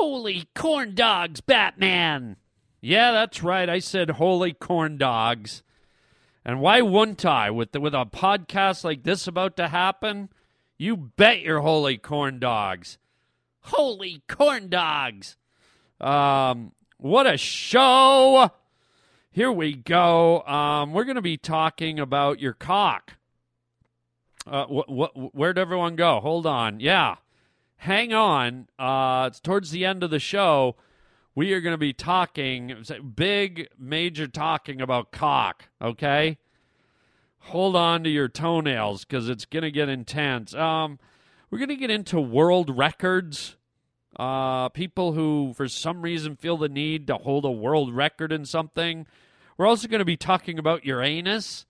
Holy corn dogs, Batman! Yeah, that's right. I said holy corn dogs. And why wouldn't I? With the, with a podcast like this about to happen, you bet your holy corn dogs. Holy corn dogs. Um, what a show! Here we go. Um, we're going to be talking about your cock. Uh, wh- wh- where'd everyone go? Hold on. Yeah, hang on. Uh, it's towards the end of the show. We are going to be talking big, major talking about cock. Okay, hold on to your toenails because it's going to get intense. Um, we're going to get into world records. Uh, people who, for some reason, feel the need to hold a world record in something. We're also going to be talking about Uranus.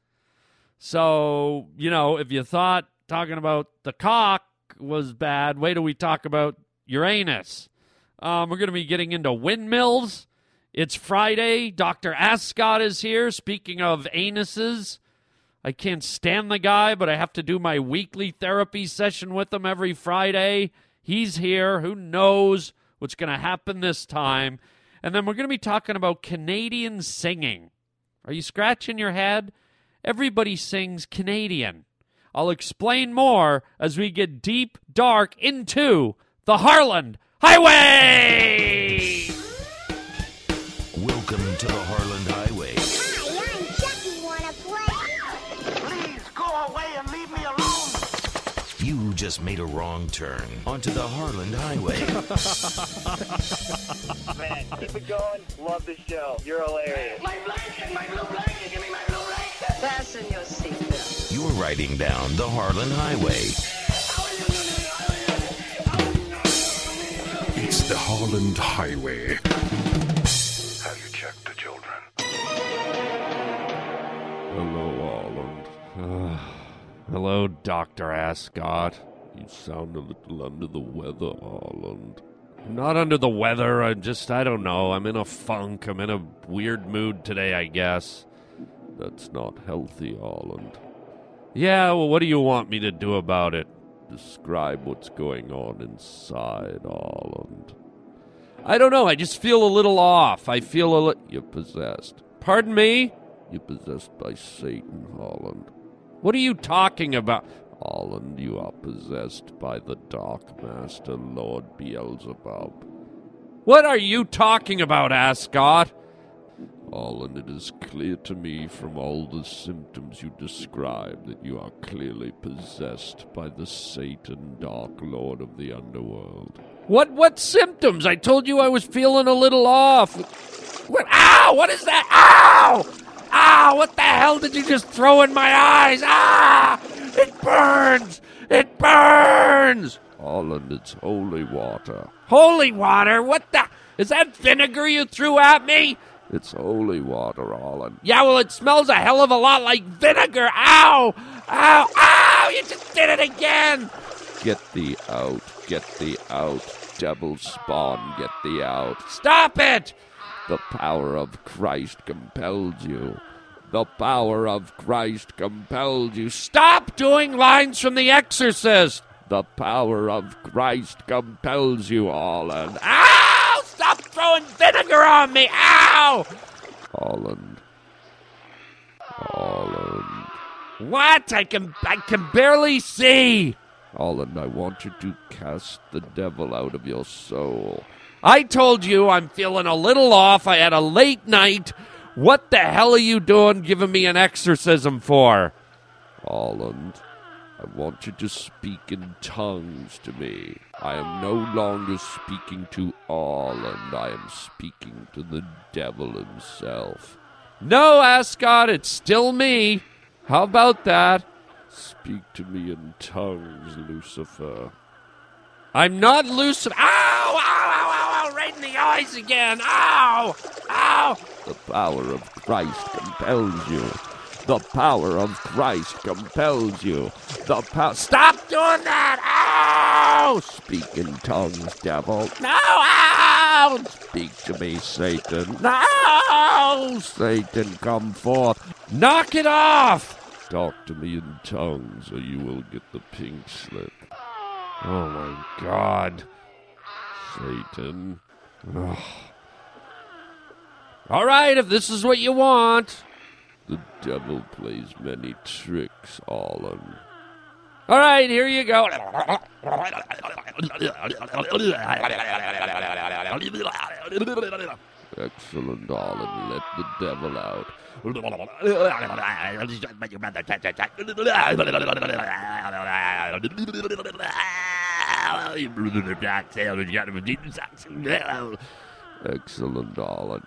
So, you know, if you thought talking about the cock was bad, wait till we talk about Uranus. Um, we're going to be getting into windmills. It's Friday. Dr. Ascot is here. Speaking of anuses, I can't stand the guy, but I have to do my weekly therapy session with him every Friday. He's here. Who knows what's going to happen this time? And then we're going to be talking about Canadian singing. Are you scratching your head? Everybody sings Canadian. I'll explain more as we get deep, dark into the Harlan Highway! Welcome to the Harlan Highway. Hi, I'm Chucky. Wanna play? Please go away and leave me alone. You just made a wrong turn onto the Harlan Highway. Man, keep it going. Love the show. You're hilarious. My blanket, my blue blanket, give me my blue blanket. Fasten your seatbelt. You're riding down the Harlan Highway. It's the Harlan Highway. Have you checked the children? Hello, Harlan. hello, Dr. Ascot. You sound a little under the weather, Harlan. I'm not under the weather. I'm just, I don't know. I'm in a funk. I'm in a weird mood today, I guess. That's not healthy, Harlan. Yeah, well, what do you want me to do about it? Describe what's going on inside, Harlan. I don't know. I just feel a little off. I feel a little. You're possessed. Pardon me? You're possessed by Satan, Holland. What are you talking about? Holland, you are possessed by the Dark Master, Lord Beelzebub. What are you talking about, Ascot? Holland, it is clear to me from all the symptoms you describe that you are clearly possessed by the Satan, Dark Lord of the Underworld. What what symptoms? I told you I was feeling a little off. What ow, what is that? Ow! Ow, what the hell did you just throw in my eyes? Ah! It burns! It burns! Holland, it's holy water. Holy water? What the is that vinegar you threw at me? It's holy water, Holland. Yeah, well, it smells a hell of a lot like vinegar. Ow! Ow! Ow! You just did it again! Get thee out. Get thee out. Devil spawn, get thee out. Stop it! The power of Christ compels you. The power of Christ compels you. Stop doing lines from The Exorcist! The power of Christ compels you, Holland. Ow! Stop throwing vinegar on me! Ow! Holland. Holland. What? I can I can barely see. Holland, I want you to cast the devil out of your soul. I told you I'm feeling a little off. I had a late night. What the hell are you doing giving me an exorcism for? Holland, I want you to speak in tongues to me. I am no longer speaking to Holland. I am speaking to the devil himself. No, Ascot, it's still me. How about that? Speak to me in tongues, Lucifer. I'm not Lucifer. Ow! Ow! Ow! Ow! Ow! Right in the eyes again. Ow! Ow! The power of Christ compels you. The power of Christ compels you. The power. Stop doing that! Ow! Speak in tongues, devil. No! Ow! Speak to me, Satan. No! Satan, come forth. Knock it off! Talk to me in tongues, or you will get the pink slip. Oh my god. Satan. Ugh. All right, if this is what you want. The devil plays many tricks, Alan. All right, here you go. Excellent, Alan. Let the devil out. Excellent, Alan.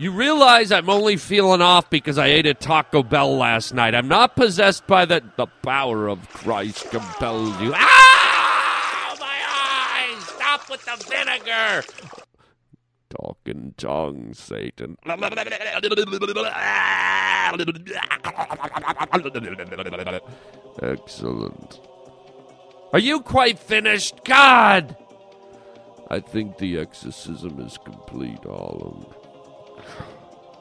You realize I'm only feeling off because I ate a Taco Bell last night. I'm not possessed by the the power of Christ compels you. Ah! My eyes! Stop with the vinegar! Talk in tongues, Satan. Excellent. Are you quite finished? God! I think the exorcism is complete, Holland.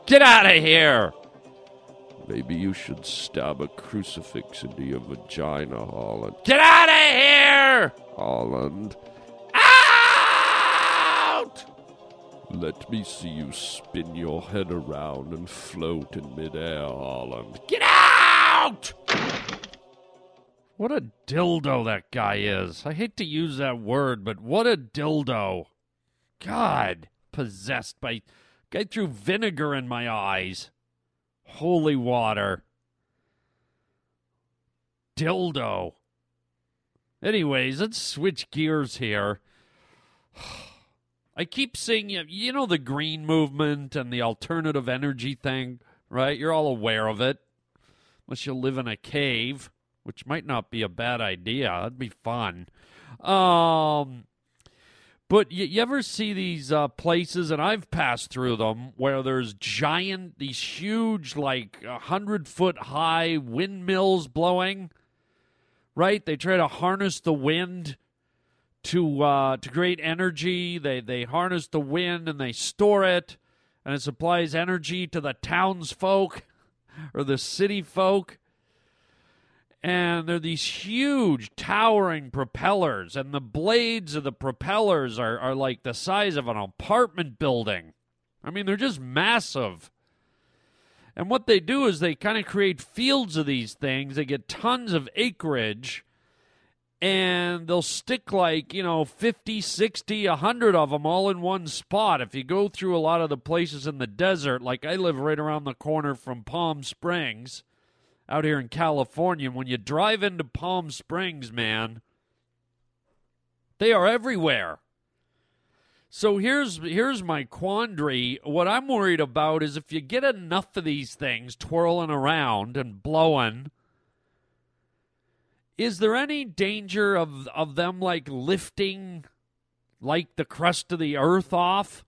Get out of here! Maybe you should stab a crucifix into your vagina, Holland. Get out of here! Holland. Out! Let me see you spin your head around and float in midair, Holland. Get out! What a dildo that guy is. I hate to use that word, but what a dildo. God, possessed by. Guy threw vinegar in my eyes. Holy water. Dildo. Anyways, let's switch gears here. I keep seeing you, you know, the green movement and the alternative energy thing, right? You're all aware of it. Unless you live in a cave, which might not be a bad idea. That'd be fun. Um, but you, you ever see these uh, places, and I've passed through them, where there's giant, these huge, like a hundred foot high windmills blowing. Right? They try to harness the wind to uh, to create energy. They they harness the wind and they store it, and it supplies energy to the townsfolk or the city folk and they're these huge towering propellers and the blades of the propellers are, are like the size of an apartment building. I mean they're just massive. And what they do is they kind of create fields of these things. They get tons of acreage and they'll stick like you know 50 60 100 of them all in one spot. If you go through a lot of the places in the desert like i live right around the corner from palm springs out here in California. When you drive into Palm Springs, man, they are everywhere. So here's here's my quandary. What I'm worried about is if you get enough of these things twirling around and blowing, is there any danger of of them like lifting like the crust of the earth off?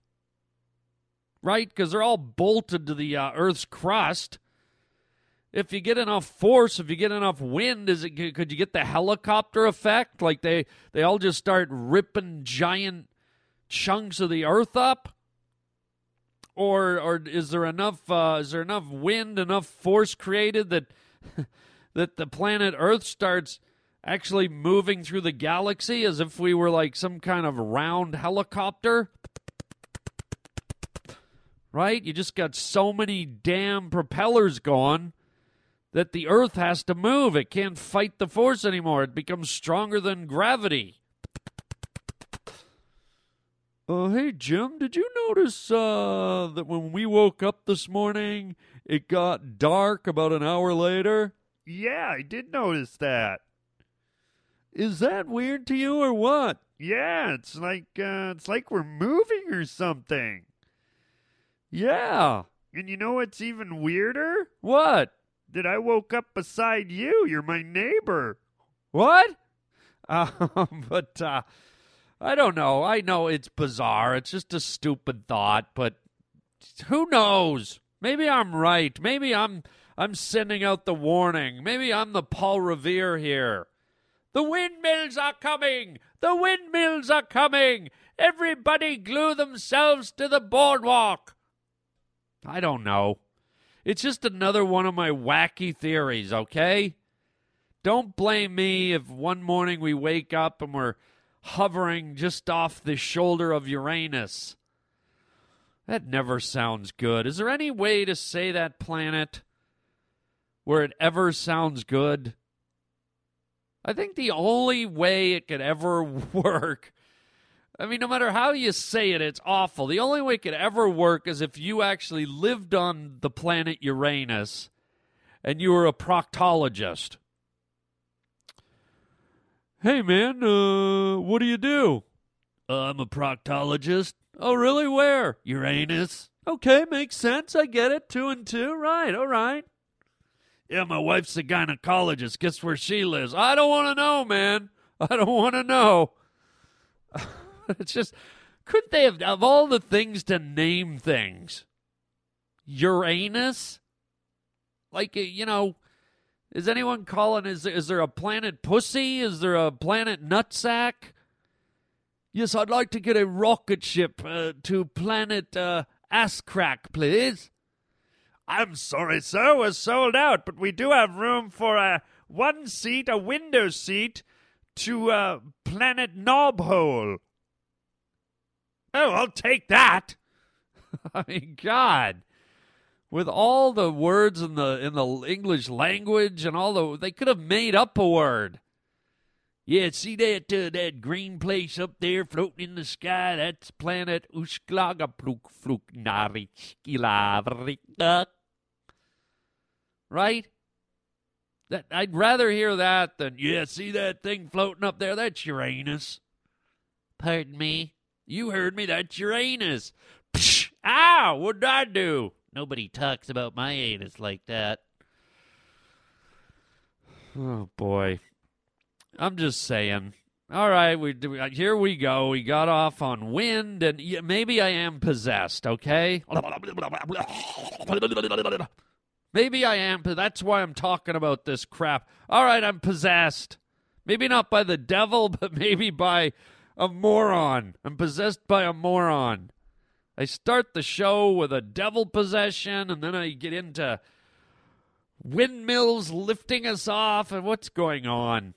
Right? Because they're all bolted to the uh, earth's crust if you get enough force, if you get enough wind, is it could you get the helicopter effect? Like they they all just start ripping giant chunks of the earth up? Or or is there enough uh, is there enough wind, enough force created that that the planet Earth starts actually moving through the galaxy as if we were like some kind of round helicopter? Right? You just got so many damn propellers going that the Earth has to move. It can't fight the force anymore. It becomes stronger than gravity. Uh, hey, Jim, did you notice uh, that when we woke up this morning, it got dark about an hour later? Yeah, I did notice that. Is that weird to you or what? Yeah, it's like uh, it's like we're moving or something. Yeah. And you know what's even weirder? What? That I woke up beside you. You're my neighbor. What? Um, but uh, I don't know. I know it's bizarre. It's just a stupid thought, but who knows? Maybe I'm right. Maybe I'm I'm sending out the warning. Maybe I'm the Paul Revere here. The windmills are coming. The windmills are coming. Everybody glue themselves to the boardwalk. I don't know. It's just another one of my wacky theories, okay? Don't blame me if one morning we wake up and we're hovering just off the shoulder of Uranus. That never sounds good. Is there any way to say that planet where it ever sounds good? I think the only way it could ever work, I mean, no matter how you say it, it's awful. The only way it could ever work is if you actually lived on the planet Uranus and you were a proctologist. Hey, man, uh, what do you do? Uh, I'm a proctologist. Oh, really? Where? Uranus. Okay, makes sense. I get it. Two and two. Right, all right. Yeah, my wife's a gynecologist. Guess where she lives? I don't want to know, man. I don't want to know. it's just, couldn't they have, of all the things to name things, Uranus? Like, you know, is anyone calling, is, is there a planet pussy? Is there a planet nutsack? Yes, I'd like to get a rocket ship uh, to planet uh, ass crack, please. I'm sorry, sir, we're sold out, but we do have room for a one seat, a window seat, to uh, Planet Knobhole. Oh, I'll take that. I mean, God, with all the words in the in the English language and all the, they could have made up a word. Yeah, see that uh, that green place up there floating in the sky? That's planet Usklagaflukfluknariskilavrika. Right? That I'd rather hear that than yeah, see that thing floating up there? That's Uranus. Pardon me. You heard me. That's Uranus. Psh, ow! What'd I do? Nobody talks about my anus like that. Oh boy. I'm just saying. All right, we uh, here we go. We got off on wind, and maybe I am possessed. Okay. Maybe I am. That's why I'm talking about this crap. All right, I'm possessed. Maybe not by the devil, but maybe by a moron. I'm possessed by a moron. I start the show with a devil possession, and then I get into windmills lifting us off, and what's going on?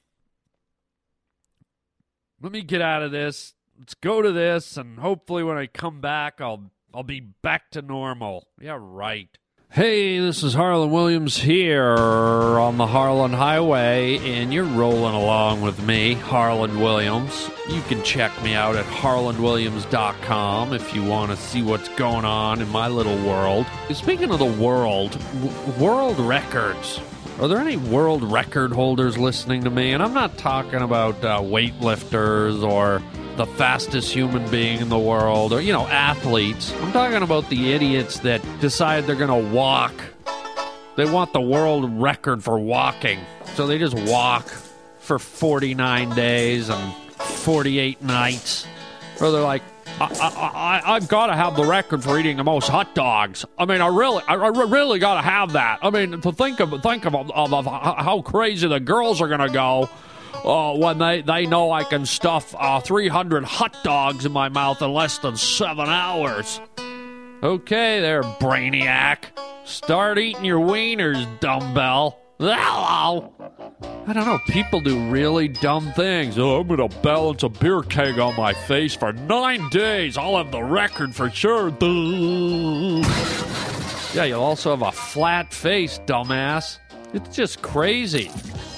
Let me get out of this. Let's go to this, and hopefully, when I come back, I'll I'll be back to normal. Yeah, right. Hey, this is Harlan Williams here on the Harlan Highway, and you're rolling along with me, Harlan Williams. You can check me out at harlanwilliams.com if you want to see what's going on in my little world. Speaking of the world, w- world records. Are there any world record holders listening to me? And I'm not talking about uh, weightlifters or the fastest human being in the world or, you know, athletes. I'm talking about the idiots that decide they're going to walk. They want the world record for walking. So they just walk for 49 days and 48 nights. Or they're like, I, I, I, I've got to have the record for eating the most hot dogs. I mean, I really, I, I really got to have that. I mean, to think of, think of, of, of how crazy the girls are going to go uh, when they, they know I can stuff uh, 300 hot dogs in my mouth in less than seven hours. Okay, there, brainiac. Start eating your wieners, dumbbell. Hello. I don't know. People do really dumb things. Oh, I'm gonna balance a beer keg on my face for nine days. I'll have the record for sure. yeah, you'll also have a flat face, dumbass. It's just crazy.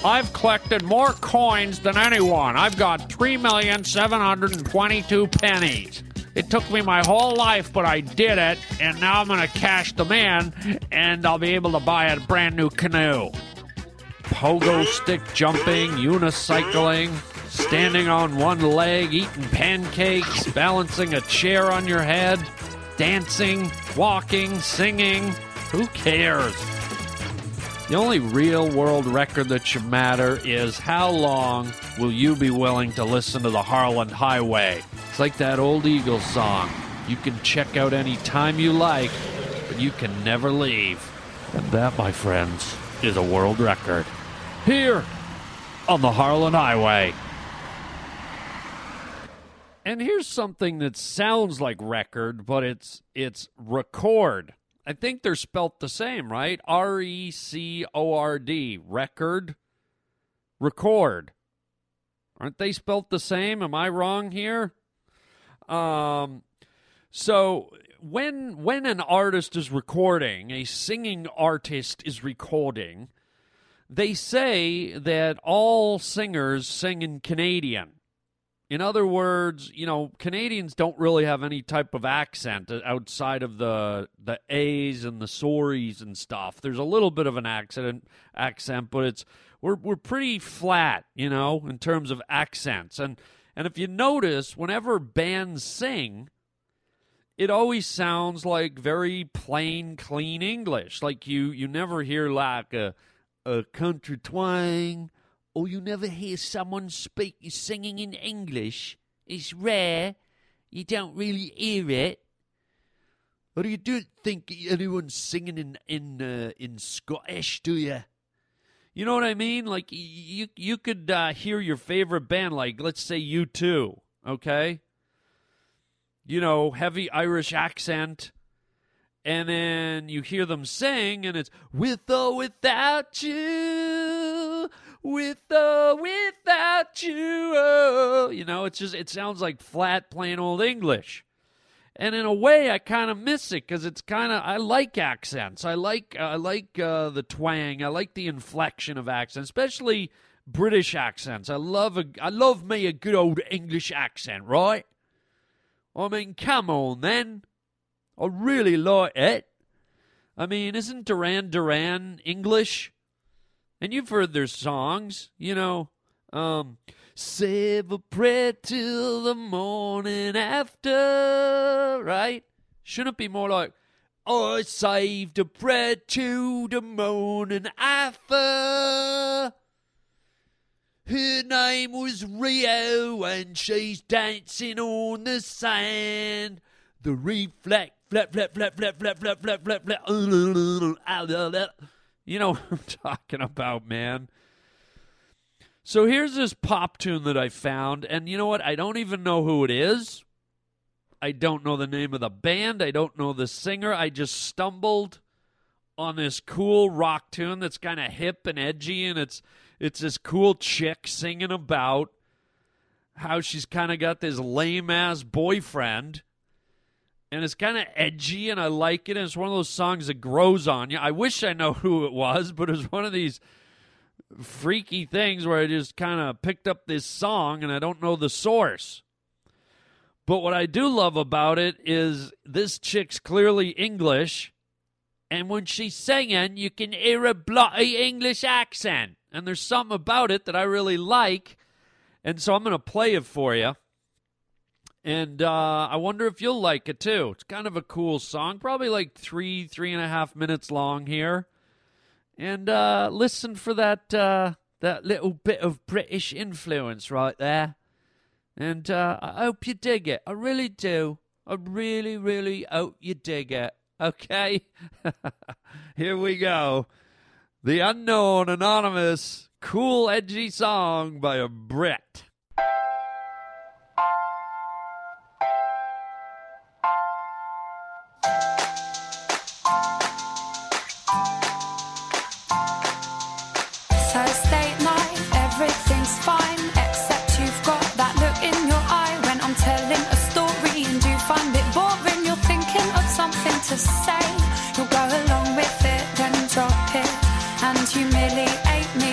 I've collected more coins than anyone. I've got 3,722 pennies. It took me my whole life, but I did it, and now I'm going to cash them in, and I'll be able to buy a brand new canoe. Pogo stick jumping, unicycling, standing on one leg, eating pancakes, balancing a chair on your head, dancing, walking, singing. Who cares? The only real world record that should matter is how long will you be willing to listen to the Harlan Highway? It's like that old Eagles song. You can check out any time you like, but you can never leave. And that, my friends, is a world record. Here on the Harlan Highway. And here's something that sounds like record, but it's it's record. I think they're spelt the same, right? R E C O R D, record, record. Aren't they spelt the same? Am I wrong here? Um, so when when an artist is recording, a singing artist is recording, they say that all singers sing in Canadian. In other words, you know, Canadians don't really have any type of accent outside of the the A's and the sorries and stuff. There's a little bit of an accent accent, but it's we're we're pretty flat, you know, in terms of accents. And and if you notice, whenever bands sing, it always sounds like very plain, clean English. Like you you never hear like a a country twang or you never hear someone speak singing in English. It's rare. You don't really hear it. Or you don't think anyone's singing in in uh, in Scottish, do you? You know what I mean? Like you you could uh, hear your favorite band, like let's say U2, okay? You know, heavy Irish accent, and then you hear them sing, and it's with or without you, with or without you. Oh. You know, it's just it sounds like flat, plain old English. And in a way, I kind of miss it because it's kind of I like accents. I like uh, I like uh, the twang. I like the inflection of accents, especially British accents. I love a I love me a good old English accent, right? I mean, come on, then. I really like it. I mean, isn't Duran Duran English? And you've heard their songs, you know. Um, Save a prayer till the morning after, right? Shouldn't it be more like, I saved a prayer to the morning after. Her name was Rio, and she's dancing on the sand. The reflect, flap, flap, flap, flap, flap, flap, flap, flap, flap. You know what I'm talking about, man. So here's this pop tune that I found, and you know what? I don't even know who it is. I don't know the name of the band. I don't know the singer. I just stumbled on this cool rock tune that's kind of hip and edgy, and it's it's this cool chick singing about how she's kind of got this lame ass boyfriend. And it's kind of edgy, and I like it. And it's one of those songs that grows on you. I wish I know who it was, but it was one of these freaky things where I just kind of picked up this song and I don't know the source. But what I do love about it is this chick's clearly English, and when she's singing, you can hear a bloody English accent. And there's something about it that I really like, and so I'm going to play it for you. And uh, I wonder if you'll like it too. It's kind of a cool song, probably like three, three and a half minutes long here and uh, listen for that uh, that little bit of British influence right there. And uh, I hope you dig it. I really do. I really, really hope you dig it. Okay, here we go. The unknown, anonymous, cool, edgy song by a Brit. Say, you'll go along with it, drop it and humiliate me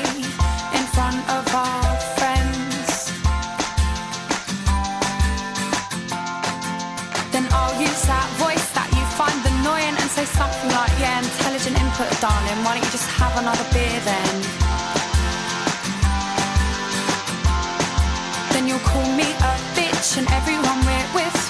in front of our friends. Then I'll use that voice that you find annoying and say something like, Yeah, intelligent input, darling. Why don't you just have another beer then? Then you'll call me a bitch, and everyone we're with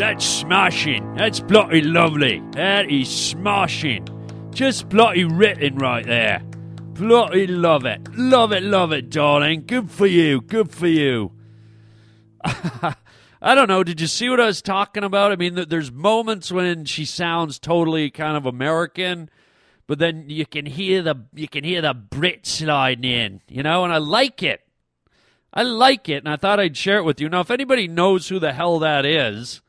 That's smashing. That's bloody lovely. That is smashing. Just bloody written right there. Bloody love it. Love it, love it, darling. Good for you. Good for you. I don't know. Did you see what I was talking about? I mean, there's moments when she sounds totally kind of American, but then you can hear the you can hear the Brit sliding in, you know, and I like it. I like it, and I thought I'd share it with you. Now, if anybody knows who the hell that is,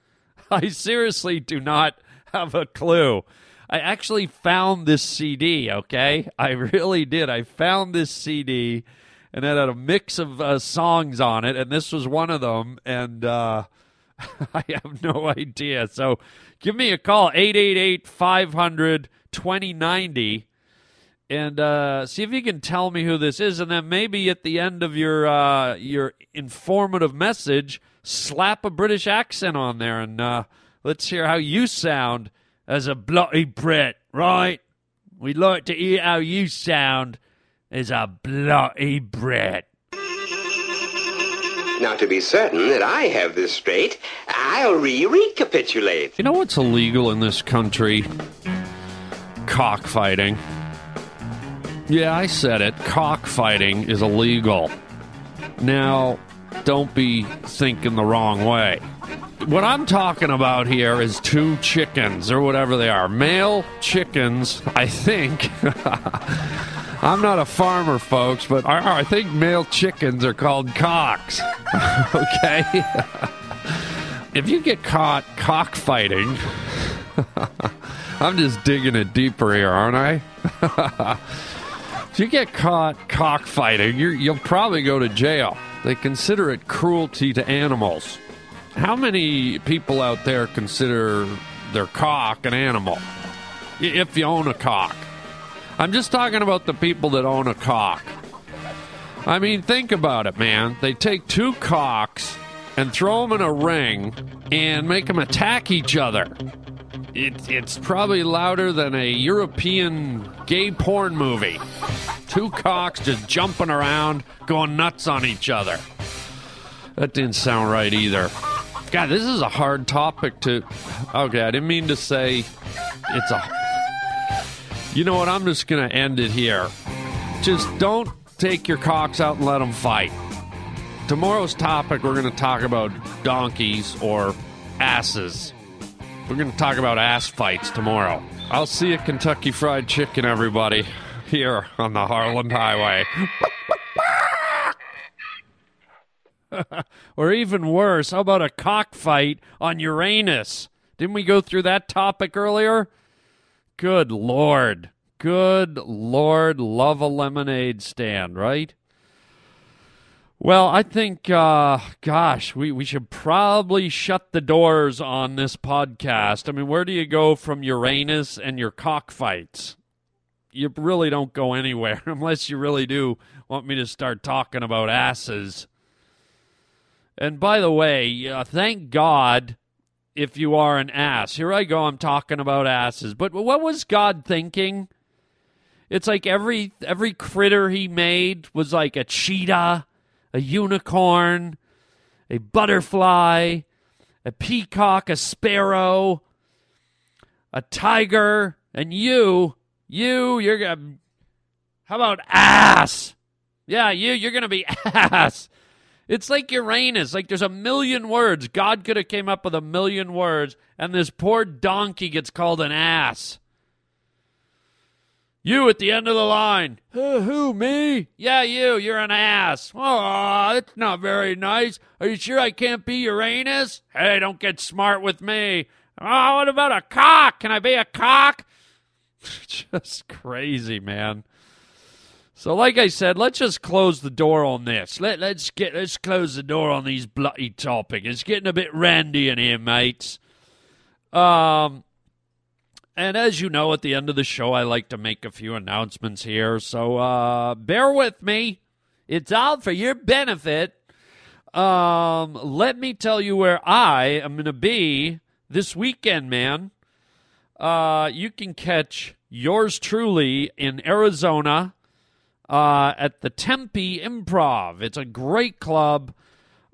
I seriously do not have a clue. I actually found this CD, okay? I really did. I found this CD, and it had a mix of uh, songs on it, and this was one of them, and uh, I have no idea. So give me a call, 888 500 2090 and uh, see if you can tell me who this is, and then maybe at the end of your uh, your informative message, slap a British accent on there, and uh, let's hear how you sound as a bloody Brit, right? We'd like to hear how you sound as a bloody Brit. Now, to be certain that I have this straight, I'll re-recapitulate. You know what's illegal in this country? Cockfighting. Yeah, I said it. Cockfighting is illegal. Now, don't be thinking the wrong way. What I'm talking about here is two chickens, or whatever they are. Male chickens, I think. I'm not a farmer, folks, but I, I think male chickens are called cocks. okay? if you get caught cockfighting, I'm just digging it deeper here, aren't I? If you get caught cockfighting, you'll probably go to jail. They consider it cruelty to animals. How many people out there consider their cock an animal? If you own a cock. I'm just talking about the people that own a cock. I mean, think about it, man. They take two cocks and throw them in a ring and make them attack each other. It, it's probably louder than a European gay porn movie. Two cocks just jumping around, going nuts on each other. That didn't sound right either. God, this is a hard topic to. Okay, I didn't mean to say it's a. You know what? I'm just going to end it here. Just don't take your cocks out and let them fight. Tomorrow's topic, we're going to talk about donkeys or asses. We're going to talk about ass fights tomorrow. I'll see you Kentucky Fried Chicken, everybody, here on the Harlan Highway. or even worse, how about a cockfight on Uranus? Didn't we go through that topic earlier? Good Lord. Good Lord. Love a lemonade stand, right? Well, I think, uh, gosh, we, we should probably shut the doors on this podcast. I mean, where do you go from Uranus and your cockfights? You really don't go anywhere unless you really do want me to start talking about asses. And by the way, uh, thank God if you are an ass. Here I go, I'm talking about asses. But what was God thinking? It's like every every critter he made was like a cheetah, a unicorn, a butterfly, a peacock, a sparrow, a tiger, and you, you, you're gonna. How about ass? Yeah, you, you're gonna be ass. It's like Uranus. Like there's a million words. God could have came up with a million words, and this poor donkey gets called an ass. You at the end of the line. Uh, who, me? Yeah, you. You're an ass. Oh, that's not very nice. Are you sure I can't be Uranus? Hey, don't get smart with me. Oh, what about a cock? Can I be a cock? Just crazy, man. So, like I said, let's just close the door on this. Let let's get let's close the door on these bloody topics. It's getting a bit randy in here, mates. Um, and as you know, at the end of the show, I like to make a few announcements here. So, uh, bear with me. It's all for your benefit. Um, let me tell you where I am going to be this weekend, man. Uh, you can catch yours truly in Arizona uh, at the Tempe Improv. It's a great club.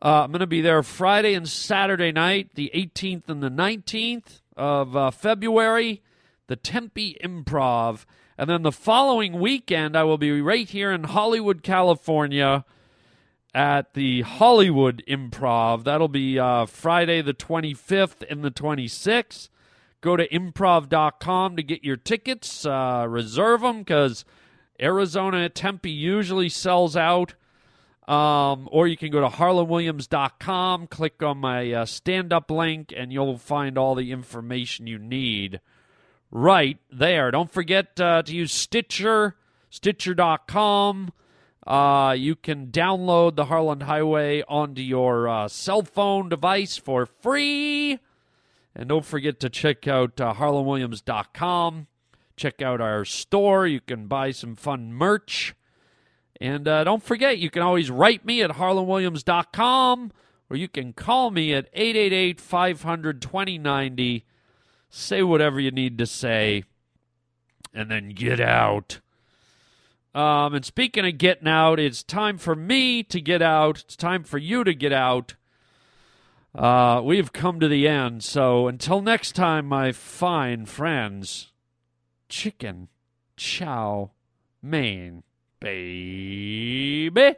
Uh, I'm going to be there Friday and Saturday night, the 18th and the 19th of uh, February, the Tempe Improv. And then the following weekend, I will be right here in Hollywood, California at the Hollywood Improv. That'll be uh, Friday the 25th and the 26th. Go to improv.com to get your tickets, uh, reserve them because Arizona Tempe usually sells out. Um, or you can go to harlanwilliams.com, click on my uh, stand up link, and you'll find all the information you need right there. Don't forget uh, to use Stitcher, Stitcher.com. Uh, you can download the Harlan Highway onto your uh, cell phone device for free. And don't forget to check out uh, harlanwilliams.com. Check out our store. You can buy some fun merch. And uh, don't forget, you can always write me at harlanwilliams.com or you can call me at 888 500 2090. Say whatever you need to say and then get out. Um, and speaking of getting out, it's time for me to get out. It's time for you to get out. Uh, we've come to the end. So until next time, my fine friends, chicken, chow, mein, baby.